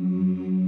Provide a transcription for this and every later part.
Hmm.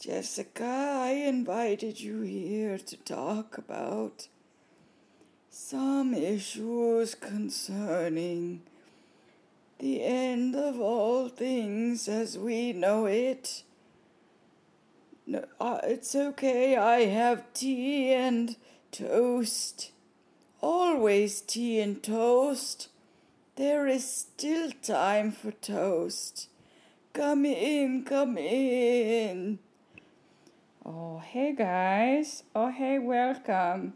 Jessica, I invited you here to talk about some issues concerning the end of all things as we know it. No, uh, it's okay, I have tea and toast. Always tea and toast. There is still time for toast. Come in, come in. Oh, hey guys. Oh, hey, welcome.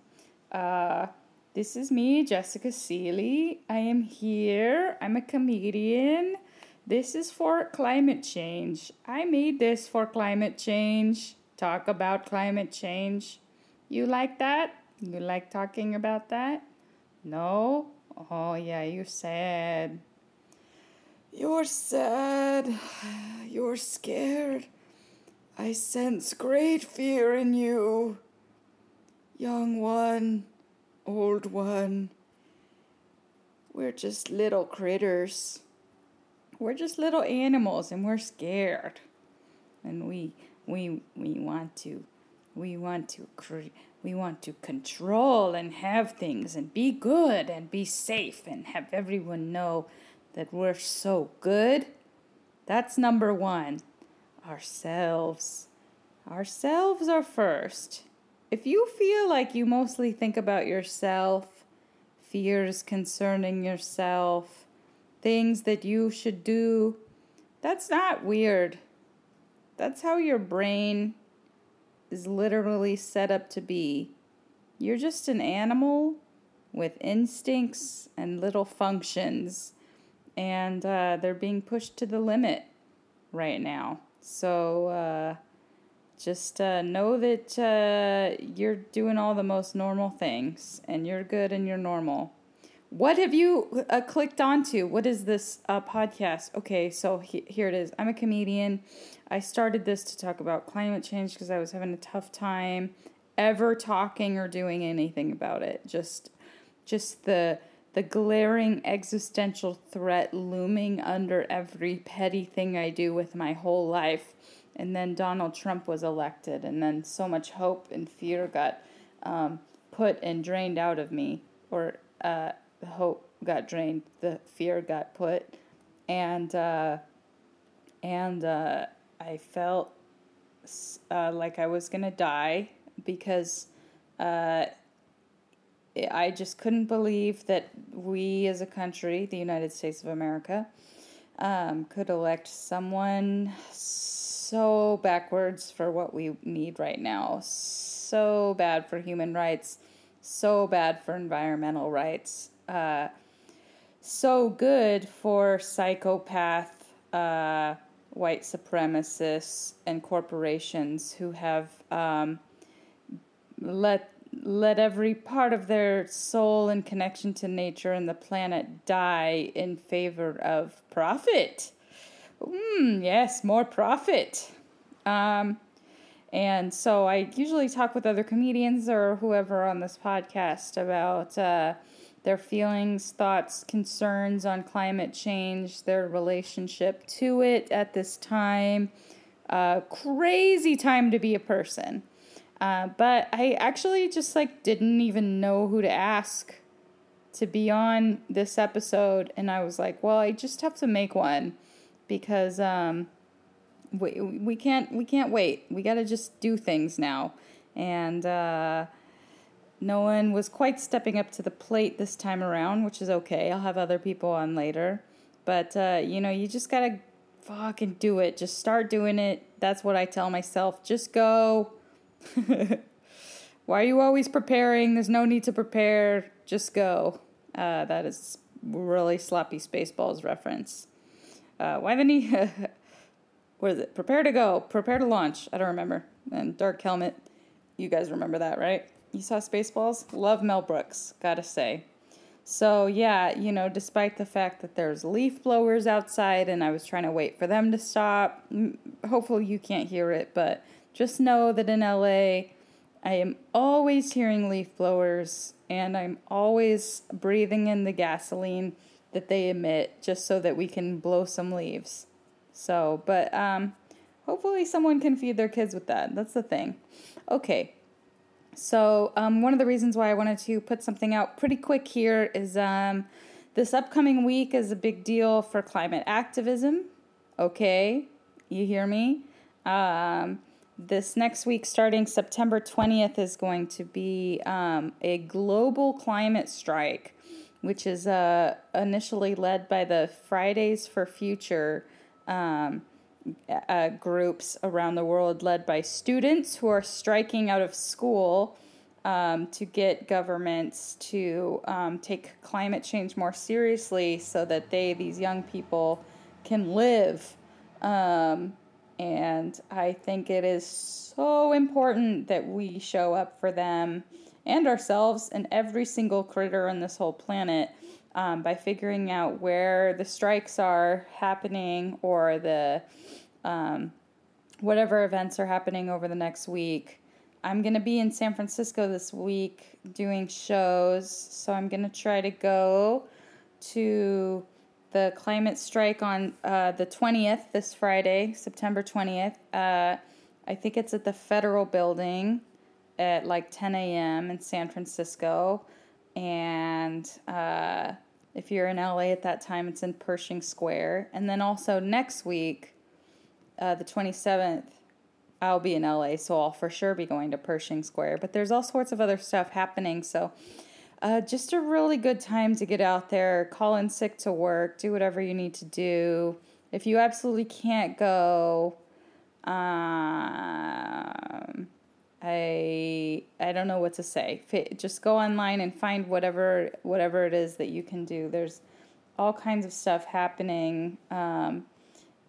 Uh, this is me, Jessica Seely. I am here. I'm a comedian. This is for climate change. I made this for climate change. Talk about climate change. You like that? You like talking about that? No? Oh, yeah, you're sad. You're sad. You're scared. I sense great fear in you. Young one, old one. We're just little critters. We're just little animals and we're scared. And we we we want to we want to cre- we want to control and have things and be good and be safe and have everyone know that we're so good. That's number 1 ourselves. Ourselves are first. If you feel like you mostly think about yourself, fears concerning yourself, things that you should do, that's not weird. That's how your brain is literally set up to be. You're just an animal with instincts and little functions, and uh, they're being pushed to the limit right now. So uh, just uh, know that uh, you're doing all the most normal things and you're good and you're normal. What have you uh, clicked onto? What is this uh, podcast? Okay, so he- here it is. I'm a comedian. I started this to talk about climate change because I was having a tough time ever talking or doing anything about it. Just, just the the glaring existential threat looming under every petty thing I do with my whole life. And then Donald Trump was elected, and then so much hope and fear got um, put and drained out of me, or uh, the hope got drained, the fear got put, and uh, and uh, I felt uh, like I was gonna die because uh, I just couldn't believe that we as a country, the United States of America, um, could elect someone so backwards for what we need right now, so bad for human rights, so bad for environmental rights, uh, so good for psychopath uh, white supremacists and corporations who have um, let let every part of their soul and connection to nature and the planet die in favor of profit. Mm, yes, more profit. Um, and so I usually talk with other comedians or whoever on this podcast about uh, their feelings, thoughts, concerns on climate change, their relationship to it at this time. Uh, crazy time to be a person. Uh, but I actually just like didn't even know who to ask to be on this episode, and I was like, well, I just have to make one because um, we we can't we can't wait. We got to just do things now, and uh, no one was quite stepping up to the plate this time around, which is okay. I'll have other people on later. But, uh, you know, you just gotta fucking do it. Just start doing it. That's what I tell myself. Just go. Why are you always preparing? There's no need to prepare. Just go. Uh, that is really sloppy Spaceballs reference. Uh, why the need? what is it? Prepare to go. Prepare to launch. I don't remember. And Dark Helmet. You guys remember that, right? You saw Spaceballs? Love Mel Brooks, gotta say. So, yeah, you know, despite the fact that there's leaf blowers outside and I was trying to wait for them to stop, hopefully you can't hear it, but just know that in LA, I am always hearing leaf blowers and I'm always breathing in the gasoline that they emit just so that we can blow some leaves. So, but um, hopefully someone can feed their kids with that. That's the thing. Okay. So, um, one of the reasons why I wanted to put something out pretty quick here is um, this upcoming week is a big deal for climate activism. Okay, you hear me? Um, this next week, starting September 20th, is going to be um, a global climate strike, which is uh, initially led by the Fridays for Future um, uh, groups around the world, led by students who are striking out of school um, to get governments to um, take climate change more seriously so that they, these young people, can live. Um, and I think it is so important that we show up for them and ourselves and every single critter on this whole planet um, by figuring out where the strikes are happening or the um, whatever events are happening over the next week. I'm going to be in San Francisco this week doing shows, so I'm going to try to go to the climate strike on uh, the 20th, this Friday, September 20th. Uh, I think it's at the Federal Building at like 10 a.m. in San Francisco. And uh, if you're in LA at that time, it's in Pershing Square. And then also next week, uh, the 27th, I'll be in LA, so I'll for sure be going to Pershing Square. But there's all sorts of other stuff happening, so uh, just a really good time to get out there, call in sick to work, do whatever you need to do. If you absolutely can't go, um, I I don't know what to say. Just go online and find whatever whatever it is that you can do. There's all kinds of stuff happening, um,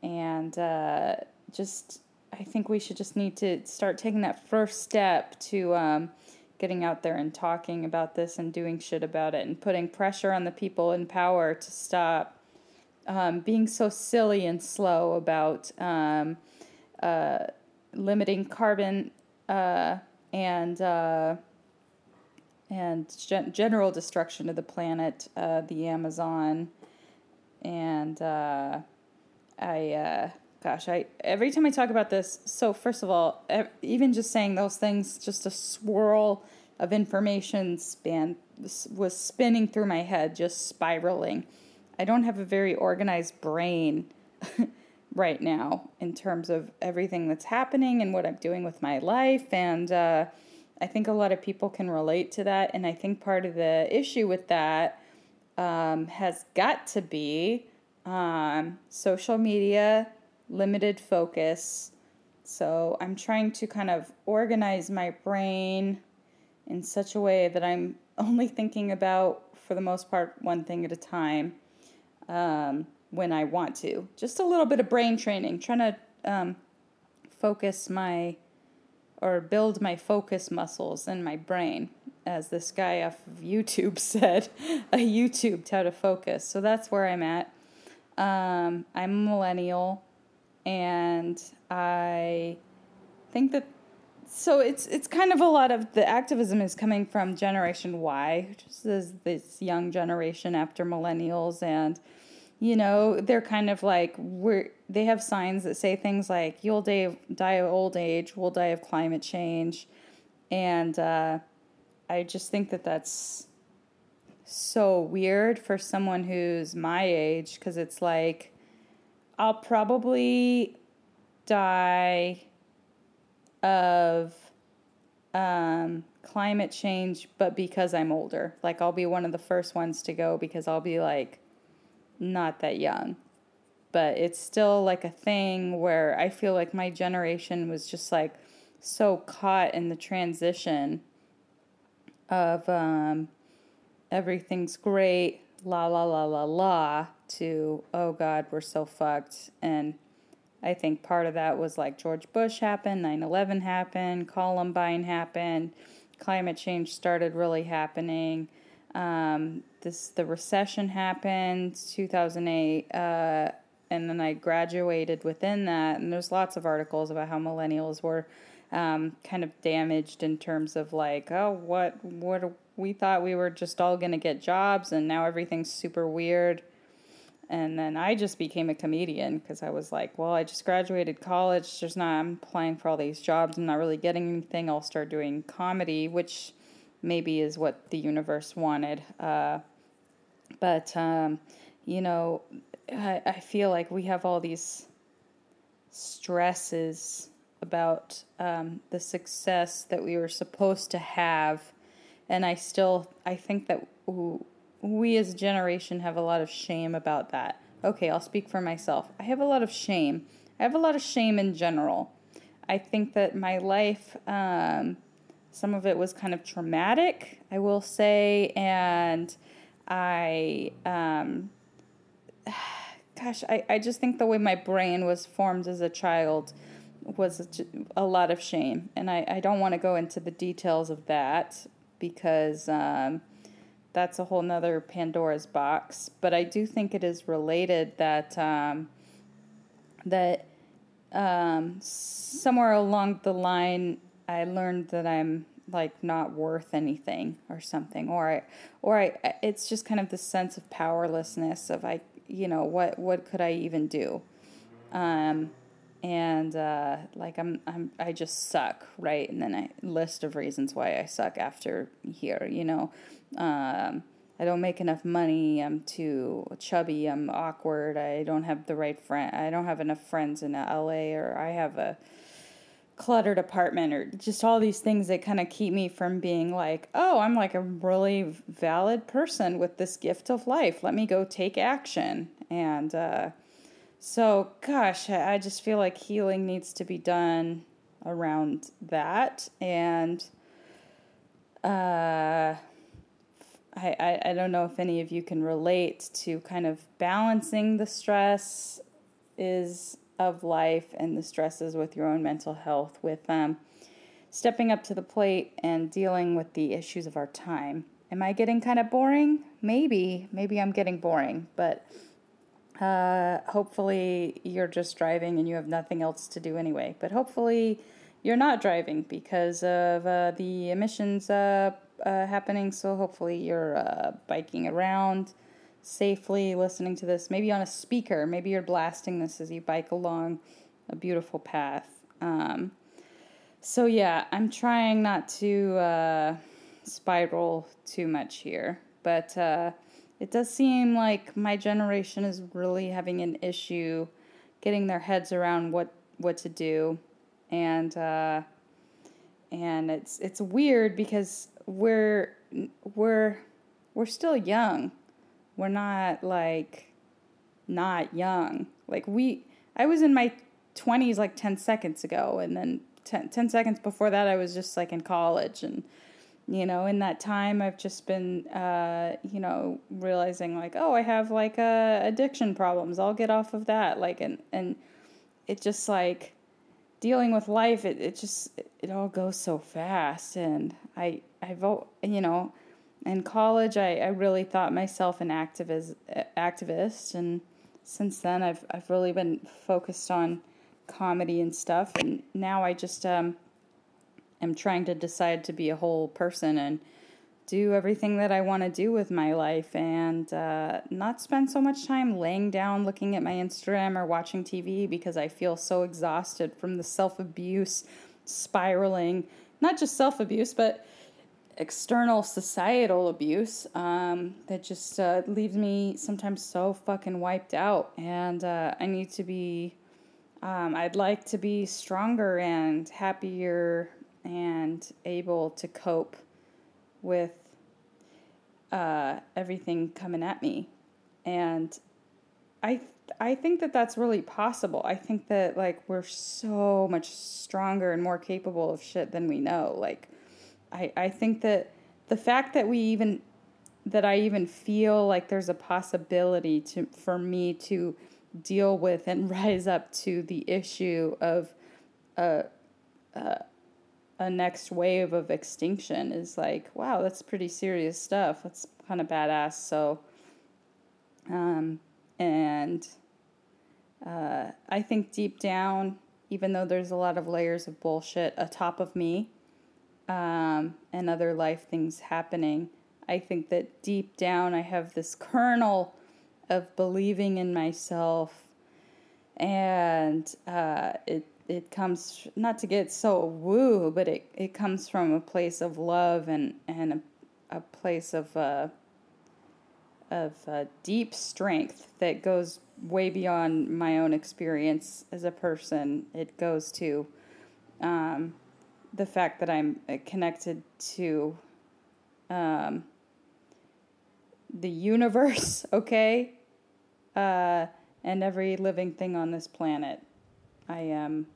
and uh, just I think we should just need to start taking that first step to um, getting out there and talking about this and doing shit about it and putting pressure on the people in power to stop um, being so silly and slow about um, uh, limiting carbon uh, and uh, and gen- general destruction of the planet, uh, the Amazon, and uh, I uh, gosh, I every time I talk about this. So first of all, even just saying those things, just a swirl of information span was spinning through my head, just spiraling. I don't have a very organized brain. right now in terms of everything that's happening and what I'm doing with my life. And uh, I think a lot of people can relate to that. And I think part of the issue with that um, has got to be um, social media, limited focus. So I'm trying to kind of organize my brain in such a way that I'm only thinking about, for the most part, one thing at a time. Um, when I want to. Just a little bit of brain training, trying to um, focus my or build my focus muscles in my brain, as this guy off of YouTube said. I YouTubed how to focus. So that's where I'm at. Um, I'm a millennial, and I think that so it's it's kind of a lot of the activism is coming from Generation Y, which is this young generation after millennials, and you know, they're kind of like we're they have signs that say things like "You'll die, die of old age," "We'll die of climate change," and uh, I just think that that's so weird for someone who's my age because it's like I'll probably die of um, climate change, but because I'm older. Like, I'll be one of the first ones to go because I'll be like not that young. But it's still like a thing where I feel like my generation was just like so caught in the transition of um, everything's great, la la la la la, to oh God, we're so fucked. And I think part of that was like George Bush happened, 9 11 happened, Columbine happened, climate change started really happening. Um, this the recession happened 2008 uh, and then I graduated within that and there's lots of articles about how millennials were um, kind of damaged in terms of like oh what what we thought we were just all going to get jobs and now everything's super weird and then I just became a comedian because I was like, well, I just graduated college. There's not, I'm applying for all these jobs. I'm not really getting anything. I'll start doing comedy, which maybe is what the universe wanted. Uh, but, um, you know, I, I feel like we have all these stresses about um, the success that we were supposed to have. And I still, I think that we as a generation have a lot of shame about that. Okay, I'll speak for myself. I have a lot of shame. I have a lot of shame in general. I think that my life, um, some of it was kind of traumatic, I will say, and I, um, gosh, I, I just think the way my brain was formed as a child was a, a lot of shame. And I, I don't want to go into the details of that because um, that's a whole nother Pandora's box. But I do think it is related that um, that um, somewhere along the line I learned that I'm like not worth anything or something, or I, or I, it's just kind of the sense of powerlessness of I, you know, what what could I even do, um, and uh, like I'm I'm I just suck, right? And then I list of reasons why I suck after here, you know. Um, I don't make enough money. I'm too chubby. I'm awkward. I don't have the right friend. I don't have enough friends in LA, or I have a cluttered apartment, or just all these things that kind of keep me from being like, oh, I'm like a really valid person with this gift of life. Let me go take action. And uh, so, gosh, I just feel like healing needs to be done around that. And uh, I, I, I don't know if any of you can relate to kind of balancing the stress is of life and the stresses with your own mental health with um, stepping up to the plate and dealing with the issues of our time. Am I getting kind of boring? Maybe. Maybe I'm getting boring, but uh, hopefully you're just driving and you have nothing else to do anyway. But hopefully you're not driving because of uh, the emissions uh, uh, happening. So hopefully you're uh, biking around safely, listening to this, maybe on a speaker. Maybe you're blasting this as you bike along a beautiful path. Um, so yeah, I'm trying not to uh, spiral too much here, but uh, it does seem like my generation is really having an issue getting their heads around what what to do, and uh, and it's it's weird because we're we're we're still young. We're not like not young. Like we I was in my 20s like 10 seconds ago and then 10, 10 seconds before that I was just like in college and you know in that time I've just been uh you know realizing like oh I have like uh addiction problems. I'll get off of that like and and it just like dealing with life it, it just it all goes so fast. And I I vote, you know, in college, I, I really thought myself an activist, activist, and since then, I've I've really been focused on comedy and stuff, and now I just um, am trying to decide to be a whole person and do everything that I want to do with my life, and uh, not spend so much time laying down looking at my Instagram or watching TV because I feel so exhausted from the self abuse spiraling, not just self abuse, but external societal abuse um, that just uh, leaves me sometimes so fucking wiped out. And uh, I need to be, um, I'd like to be stronger and happier and able to cope with uh, everything coming at me. And I I think that that's really possible. I think that like we're so much stronger and more capable of shit than we know. Like I I think that the fact that we even that I even feel like there's a possibility to for me to deal with and rise up to the issue of a a, a next wave of extinction is like wow that's pretty serious stuff. That's kind of badass. So um and uh, I think deep down even though there's a lot of layers of bullshit atop of me um, and other life things happening I think that deep down I have this kernel of believing in myself, and uh, it it comes not to get so woo, but it, it comes from a place of love and and a, a place of uh, of uh, deep strength that goes way beyond my own experience as a person. It goes to um, the fact that I'm connected to um, the universe, okay? Uh, and every living thing on this planet. I am.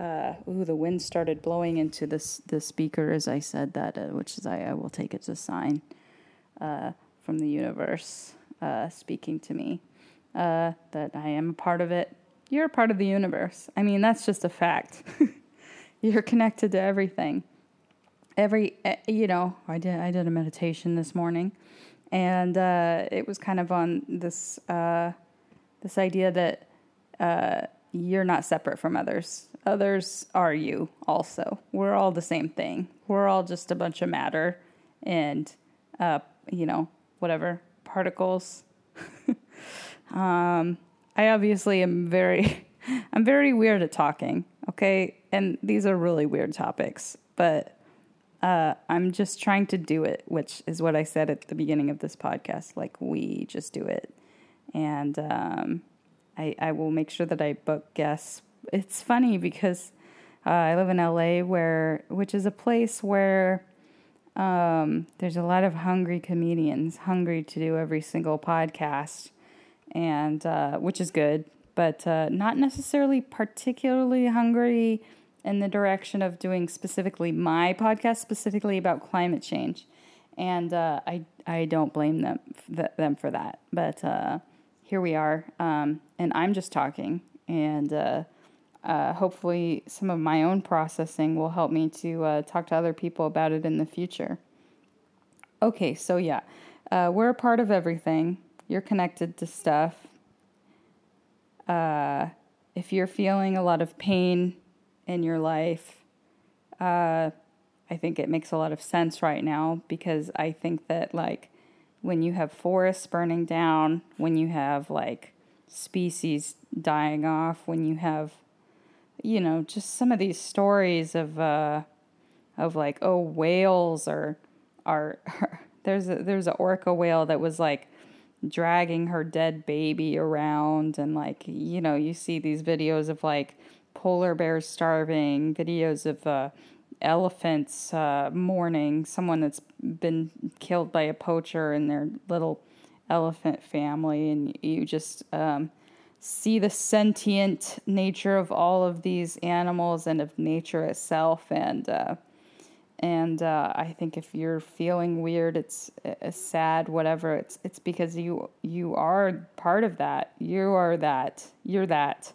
Uh, ooh, the wind started blowing into this the speaker as I said that, uh, which is I, I will take it as a sign uh, from the universe uh, speaking to me uh, that I am a part of it. You're a part of the universe. I mean, that's just a fact. You're connected to everything. Every, eh, you know, I did I did a meditation this morning and uh, it was kind of on this this idea that you're not separate from others. Others are you also. We're all the same thing. We're all just a bunch of matter and uh, you know whatever particles. um, I obviously am very I'm very weird at talking. Okay, and these are really weird topics, but uh, I'm just trying to do it, which is what I said at the beginning of this podcast. Like, we just do it. And um, I, I will make sure that I book guests. It's funny because uh, I live in LA, where which is a place where um, there's a lot of hungry comedians, hungry to do every single podcast, and uh, which is good, but uh, not necessarily particularly hungry in the direction of doing specifically my podcast, specifically about climate change. And uh, I, I don't blame them, them for that. But uh, here we are. Um, and I'm just talking. And uh, uh hopefully, some of my own processing will help me to uh, talk to other people about it in the future. Okay, so yeah, uh, we're a part of everything. You're connected to stuff. if you're feeling a lot of pain, in your life, uh, I think it makes a lot of sense right now because I think that, like, when you have forests burning down, when you have, like, species dying off, when you have, you know, just some of these stories of, uh, of like, oh, whales are, are, there's a, there's an orca whale that was like dragging her dead baby around and like, you know, you see these videos of like polar bears starving, videos of uh, elephants uh, mourning, someone that's been killed by a poacher and their little elephant family, and you just um, see the sentient nature of all of these animals and of nature itself. And uh, and uh, I think if you're feeling weird, it's uh, sad, whatever. It's it's because you you are part of that. You are that. You're that.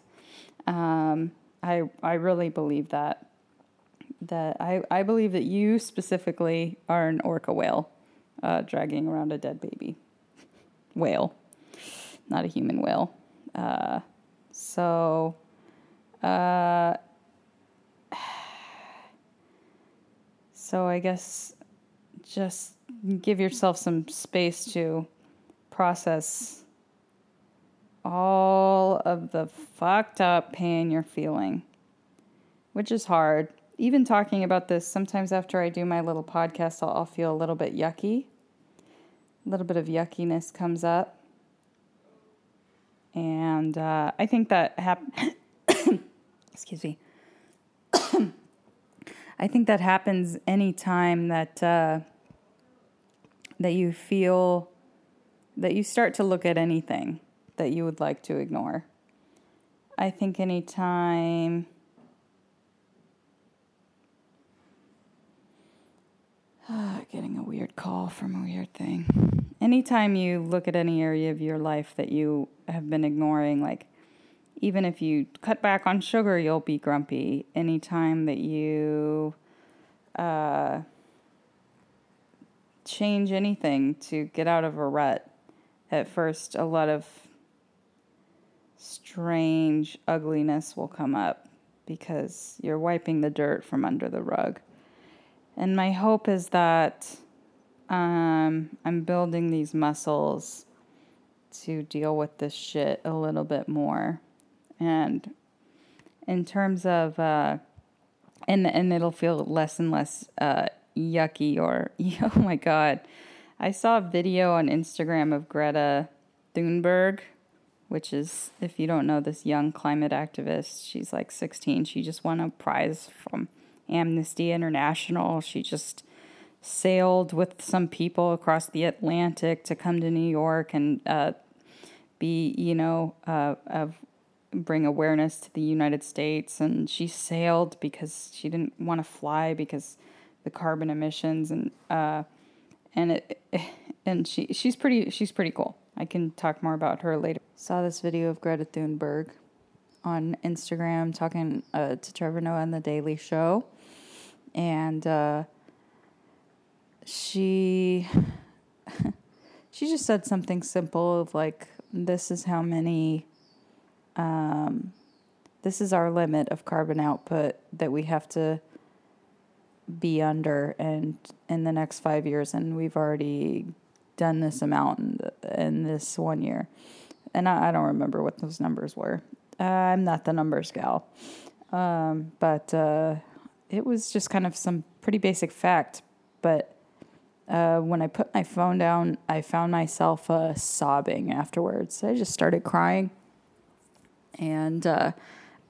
Um, I I really believe that. That I, I believe that you specifically are an orca whale, uh, dragging around a dead baby. Whale, not a human whale. Uh, so, uh, so I guess just give yourself some space to process all of the fucked up pain you're feeling, which is hard. Even talking about this, sometimes after I do my little podcast, I'll, I'll feel a little bit yucky. A little bit of yuckiness comes up. And uh, I think that happened. Excuse me. I think that happens anytime that uh, that you feel that you start to look at anything that you would like to ignore. I think any anytime getting a weird call from a weird thing. Anytime you look at any area of your life that you have been ignoring, like even if you cut back on sugar, you'll be grumpy. Anytime that you uh, change anything to get out of a rut, at first, a lot of strange ugliness will come up because you're wiping the dirt from under the rug. And my hope is that um, I'm building these muscles to deal with this shit a little bit more. And in terms of, uh, and, and it'll feel less and less uh, yucky or, oh my God. I saw a video on Instagram of Greta Thunberg, which is, if you don't know, this young climate activist. She's like 16. She just won a prize from Amnesty International. She just sailed with some people across the Atlantic to come to New York and uh, be, you know, uh, bring awareness to the United States. And she sailed because she didn't want to fly because the carbon emissions and uh, and it and she she's pretty she's pretty cool. I can talk more about her later. Saw this video of Greta Thunberg on Instagram talking uh, to Trevor Noah on the Daily Show and uh, she she just said something simple of like this is how many um, this is our limit of carbon output that we have to be under and in the next five years and we've already done this amount in, in this one year and I, I, don't remember what those numbers were uh, i'm not the numbers gal um, but uh, it was just kind of some pretty basic fact. But uh, when I put my phone down, I found myself uh, sobbing afterwards. I just started crying. And uh,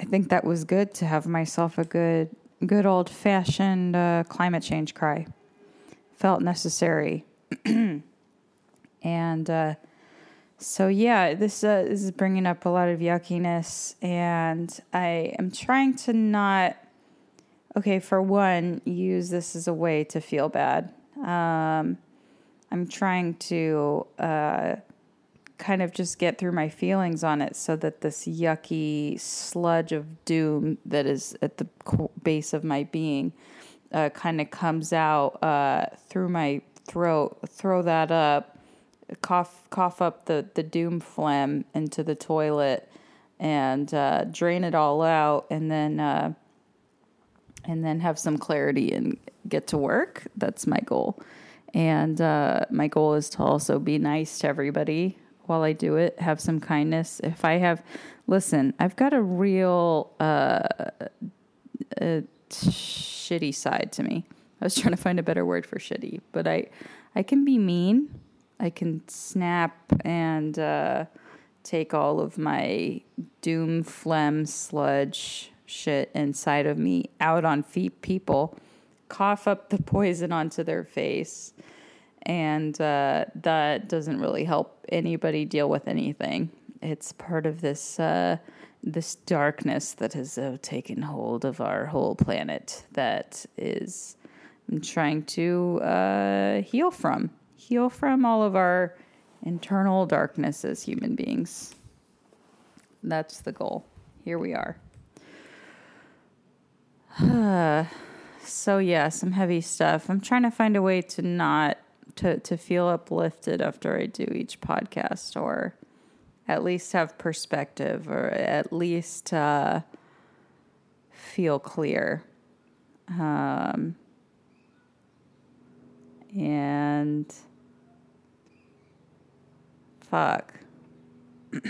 I think that was good to have myself a good, good old fashioned uh, climate change cry. Felt necessary. and uh, so, yeah, this, uh, this is bringing up a lot of yuckiness. And I am trying to not okay, for one, use this as a way to feel bad. Um, I'm trying to uh, kind of just get through my feelings on it so that this yucky sludge of doom that is at the base of my being uh, kind of comes out uh, through my throat, throw that up, cough, cough up the, the doom phlegm into the toilet, and uh, drain it all out, and then uh, and then have some clarity and get to work. That's my goal. And uh, my goal is to also be nice to everybody while I do it, have some kindness. If I have, listen, I've got a real uh, a shitty side to me. I was trying to find a better word for shitty, but I, I can be mean. I can snap and uh, take all of my doom, phlegm, sludge, shit inside of me out on feet people, cough up the poison onto their face. And uh, that doesn't really help anybody deal with anything. It's part of this uh, this darkness that has uh, taken hold of our whole planet that is I'm trying to uh, heal from. Heal from all of our internal darkness as human beings. That's the goal. Here we are. so yeah, some heavy stuff. I'm trying to find a way to not to to feel uplifted after I do each podcast, or at least have perspective, or at least uh, feel clear. Um, and fuck.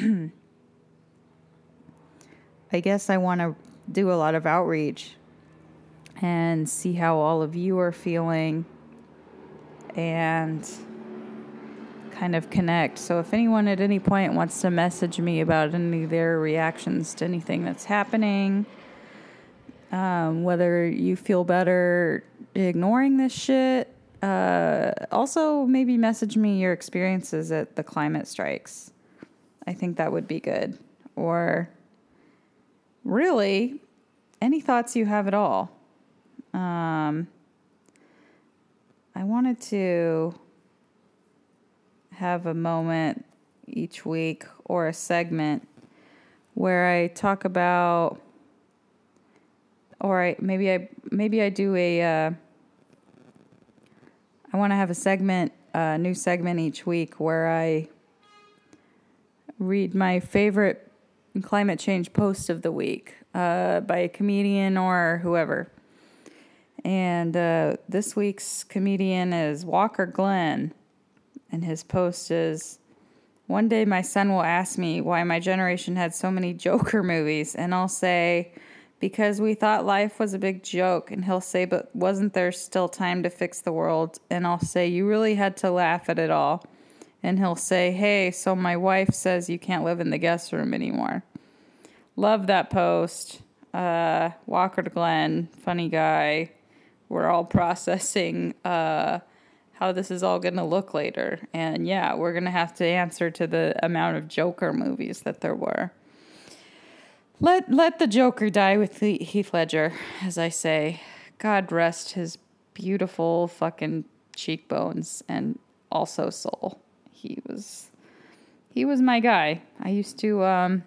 I guess I want to do a lot of outreach and see how all of you are feeling and kind of connect. So if anyone at any point wants to message me about any of their reactions to anything that's happening, Um, whether you feel better ignoring this shit. Uh, also, maybe message me your experiences at the climate strikes. I think that would be good. Or really, any thoughts you have at all. Um, I wanted to have a moment each week or a segment where I talk about, or I maybe I maybe I do a. Uh, I want to have a segment, a new segment each week where I read my favorite climate change post of the week uh, by a comedian or whoever. And uh, this week's comedian is Walker Glenn, and his post is One day my son will ask me why my generation had so many Joker movies, and I'll say, because we thought life was a big joke. And he'll say, But wasn't there still time to fix the world? And I'll say, You really had to laugh at it all. And he'll say, Hey, so my wife says you can't live in the guest room anymore. Love that post. Uh, Walker Glenn, funny guy. We're all processing uh, how this is all going to look later. And yeah, we're going to have to answer to the amount of Joker movies that there were. Let let the Joker die with Heath Ledger, as I say. God rest his beautiful fucking cheekbones and also soul. He was he was my guy. I used to um,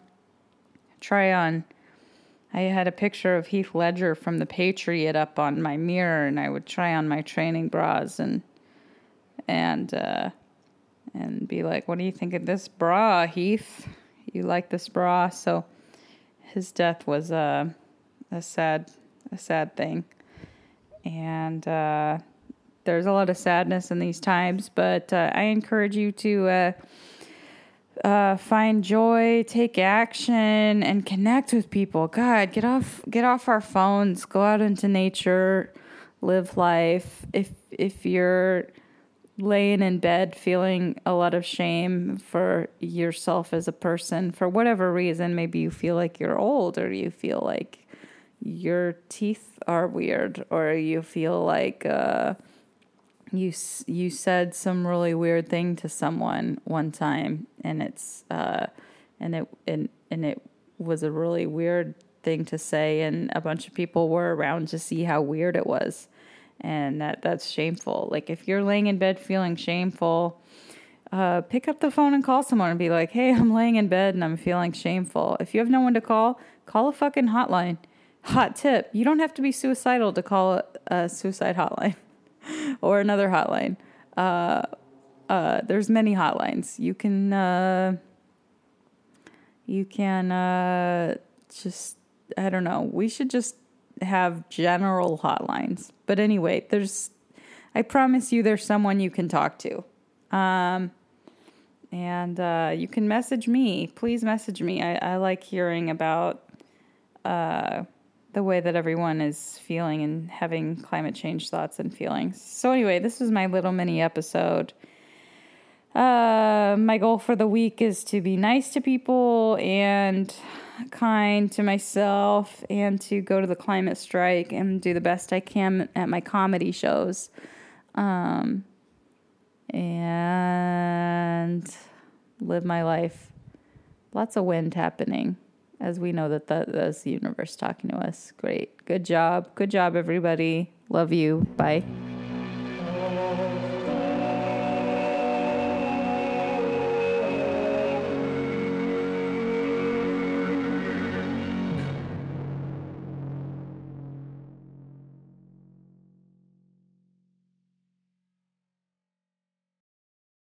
try on. I had a picture of Heath Ledger from The Patriot up on my mirror, and I would try on my training bras and and uh, and be like, "What do you think of this bra, Heath? You like this bra?" So his death was a a sad a sad thing, and uh, there's a lot of sadness in these times. But uh, I encourage you to uh, find joy, take action, and connect with people. God, get off get off our phones, go out into nature, live life. If if you're laying in bed feeling a lot of shame for yourself as a person for whatever reason maybe you feel like you're old or you feel like your teeth are weird or you feel like uh, you you said some really weird thing to someone one time and it's uh, and it and, and it was a really weird thing to say and a bunch of people were around to see how weird it was and that that's shameful. Like if you're laying in bed feeling shameful, uh, pick up the phone and call someone and be like, "Hey, I'm laying in bed and I'm feeling shameful." If you have no one to call, call a fucking hotline. Hot tip: you don't have to be suicidal to call a, a suicide hotline or another hotline. Uh, uh, there's many hotlines. You can uh, you can uh, just I don't know. We should just have general hotlines. But anyway, there's, I promise you, there's someone you can talk to. Um, and uh, you can message me. Please message me. I, I like hearing about uh, the way that everyone is feeling and having climate change thoughts and feelings. So, anyway, this was my little mini episode. Uh, my goal for the week is to be nice to people and kind to myself and to go to the climate strike and do the best I can at my comedy shows. Um, and live my life. Lots of wind happening as we know that that, that's the universe talking to us. Great. Good job. Good job, everybody. Love you. Bye.